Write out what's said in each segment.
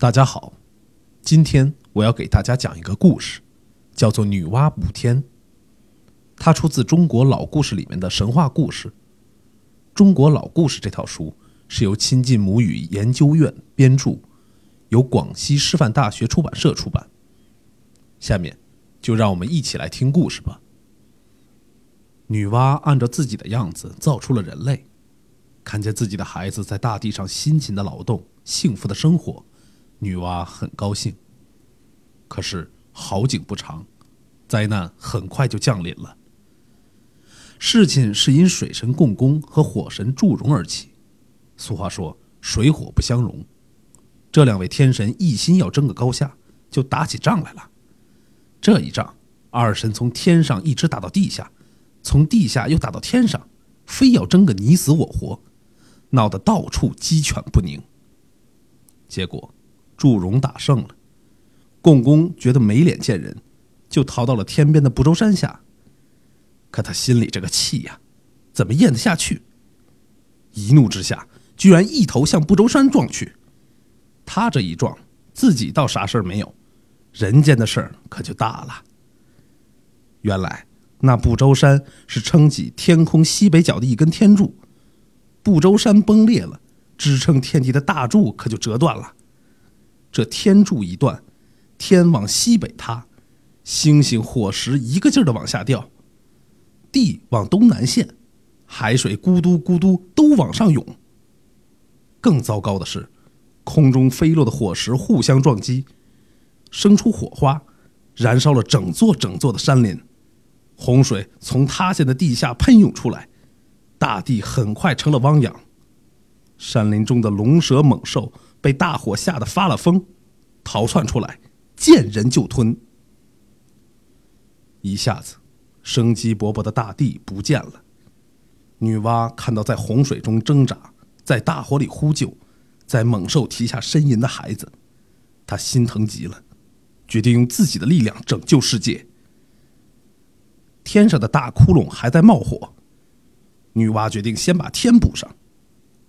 大家好，今天我要给大家讲一个故事，叫做《女娲补天》。它出自中国老故事里面的神话故事。中国老故事这套书是由亲近母语研究院编著，由广西师范大学出版社出版。下面就让我们一起来听故事吧。女娲按照自己的样子造出了人类，看见自己的孩子在大地上辛勤的劳动，幸福的生活。女娲很高兴，可是好景不长，灾难很快就降临了。事情是因水神共工和火神祝融而起。俗话说“水火不相容”，这两位天神一心要争个高下，就打起仗来了。这一仗，二神从天上一直打到地下，从地下又打到天上，非要争个你死我活，闹得到处鸡犬不宁。结果。祝融打胜了，共工觉得没脸见人，就逃到了天边的不周山下。可他心里这个气呀，怎么咽得下去？一怒之下，居然一头向不周山撞去。他这一撞，自己倒啥事儿没有，人间的事儿可就大了。原来那不周山是撑起天空西北角的一根天柱，不周山崩裂了，支撑天地的大柱可就折断了。这天柱一断，天往西北塌，星星火石一个劲儿的往下掉，地往东南陷，海水咕嘟咕嘟都往上涌。更糟糕的是，空中飞落的火石互相撞击，生出火花，燃烧了整座整座的山林，洪水从塌陷的地下喷涌出来，大地很快成了汪洋，山林中的龙蛇猛兽。被大火吓得发了疯，逃窜出来，见人就吞。一下子，生机勃勃的大地不见了。女娲看到在洪水中挣扎、在大火里呼救、在猛兽蹄下呻吟的孩子，她心疼极了，决定用自己的力量拯救世界。天上的大窟窿还在冒火，女娲决定先把天补上，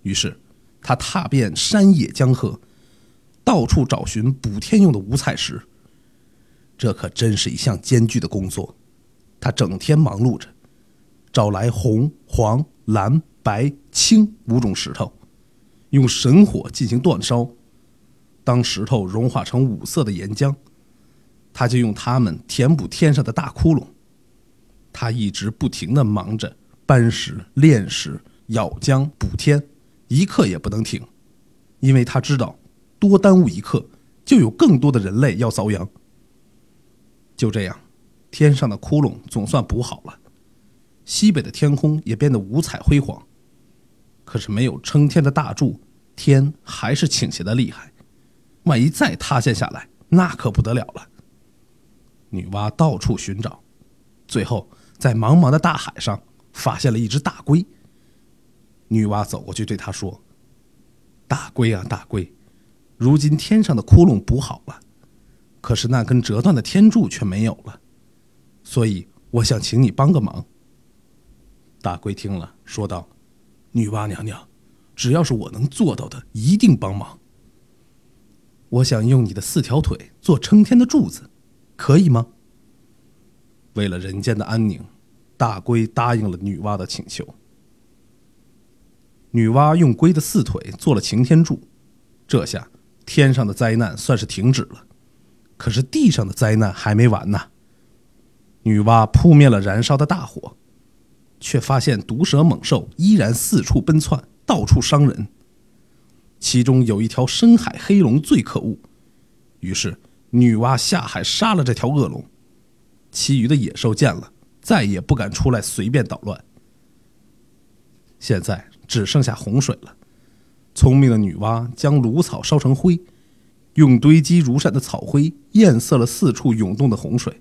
于是。他踏遍山野江河，到处找寻补天用的五彩石。这可真是一项艰巨的工作。他整天忙碌着，找来红、黄、蓝、白、青五种石头，用神火进行煅烧。当石头融化成五色的岩浆，他就用它们填补天上的大窟窿。他一直不停地忙着搬石、炼石、舀浆、补天。一刻也不能停，因为他知道，多耽误一刻，就有更多的人类要遭殃。就这样，天上的窟窿总算补好了，西北的天空也变得五彩辉煌。可是没有撑天的大柱，天还是倾斜的厉害，万一再塌陷下来，那可不得了了。女娲到处寻找，最后在茫茫的大海上发现了一只大龟。女娲走过去对他说：“大龟啊，大龟，如今天上的窟窿补好了，可是那根折断的天柱却没有了，所以我想请你帮个忙。”大龟听了，说道：“女娲娘娘，只要是我能做到的，一定帮忙。我想用你的四条腿做撑天的柱子，可以吗？”为了人间的安宁，大龟答应了女娲的请求。女娲用龟的四腿做了擎天柱，这下天上的灾难算是停止了。可是地上的灾难还没完呢。女娲扑灭了燃烧的大火，却发现毒蛇猛兽依然四处奔窜，到处伤人。其中有一条深海黑龙最可恶，于是女娲下海杀了这条恶龙。其余的野兽见了，再也不敢出来随便捣乱。现在。只剩下洪水了。聪明的女娲将芦草烧成灰，用堆积如山的草灰堰塞了四处涌动的洪水。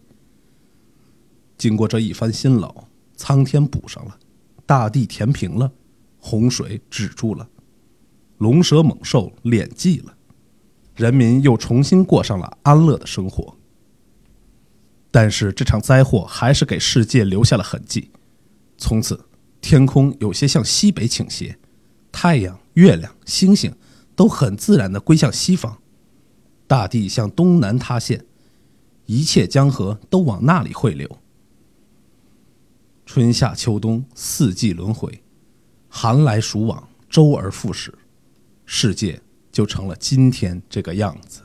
经过这一番辛劳，苍天补上了，大地填平了，洪水止住了，龙蛇猛兽敛寂了，人民又重新过上了安乐的生活。但是这场灾祸还是给世界留下了痕迹，从此。天空有些向西北倾斜，太阳、月亮、星星都很自然地归向西方，大地向东南塌陷，一切江河都往那里汇流。春夏秋冬四季轮回，寒来暑往，周而复始，世界就成了今天这个样子。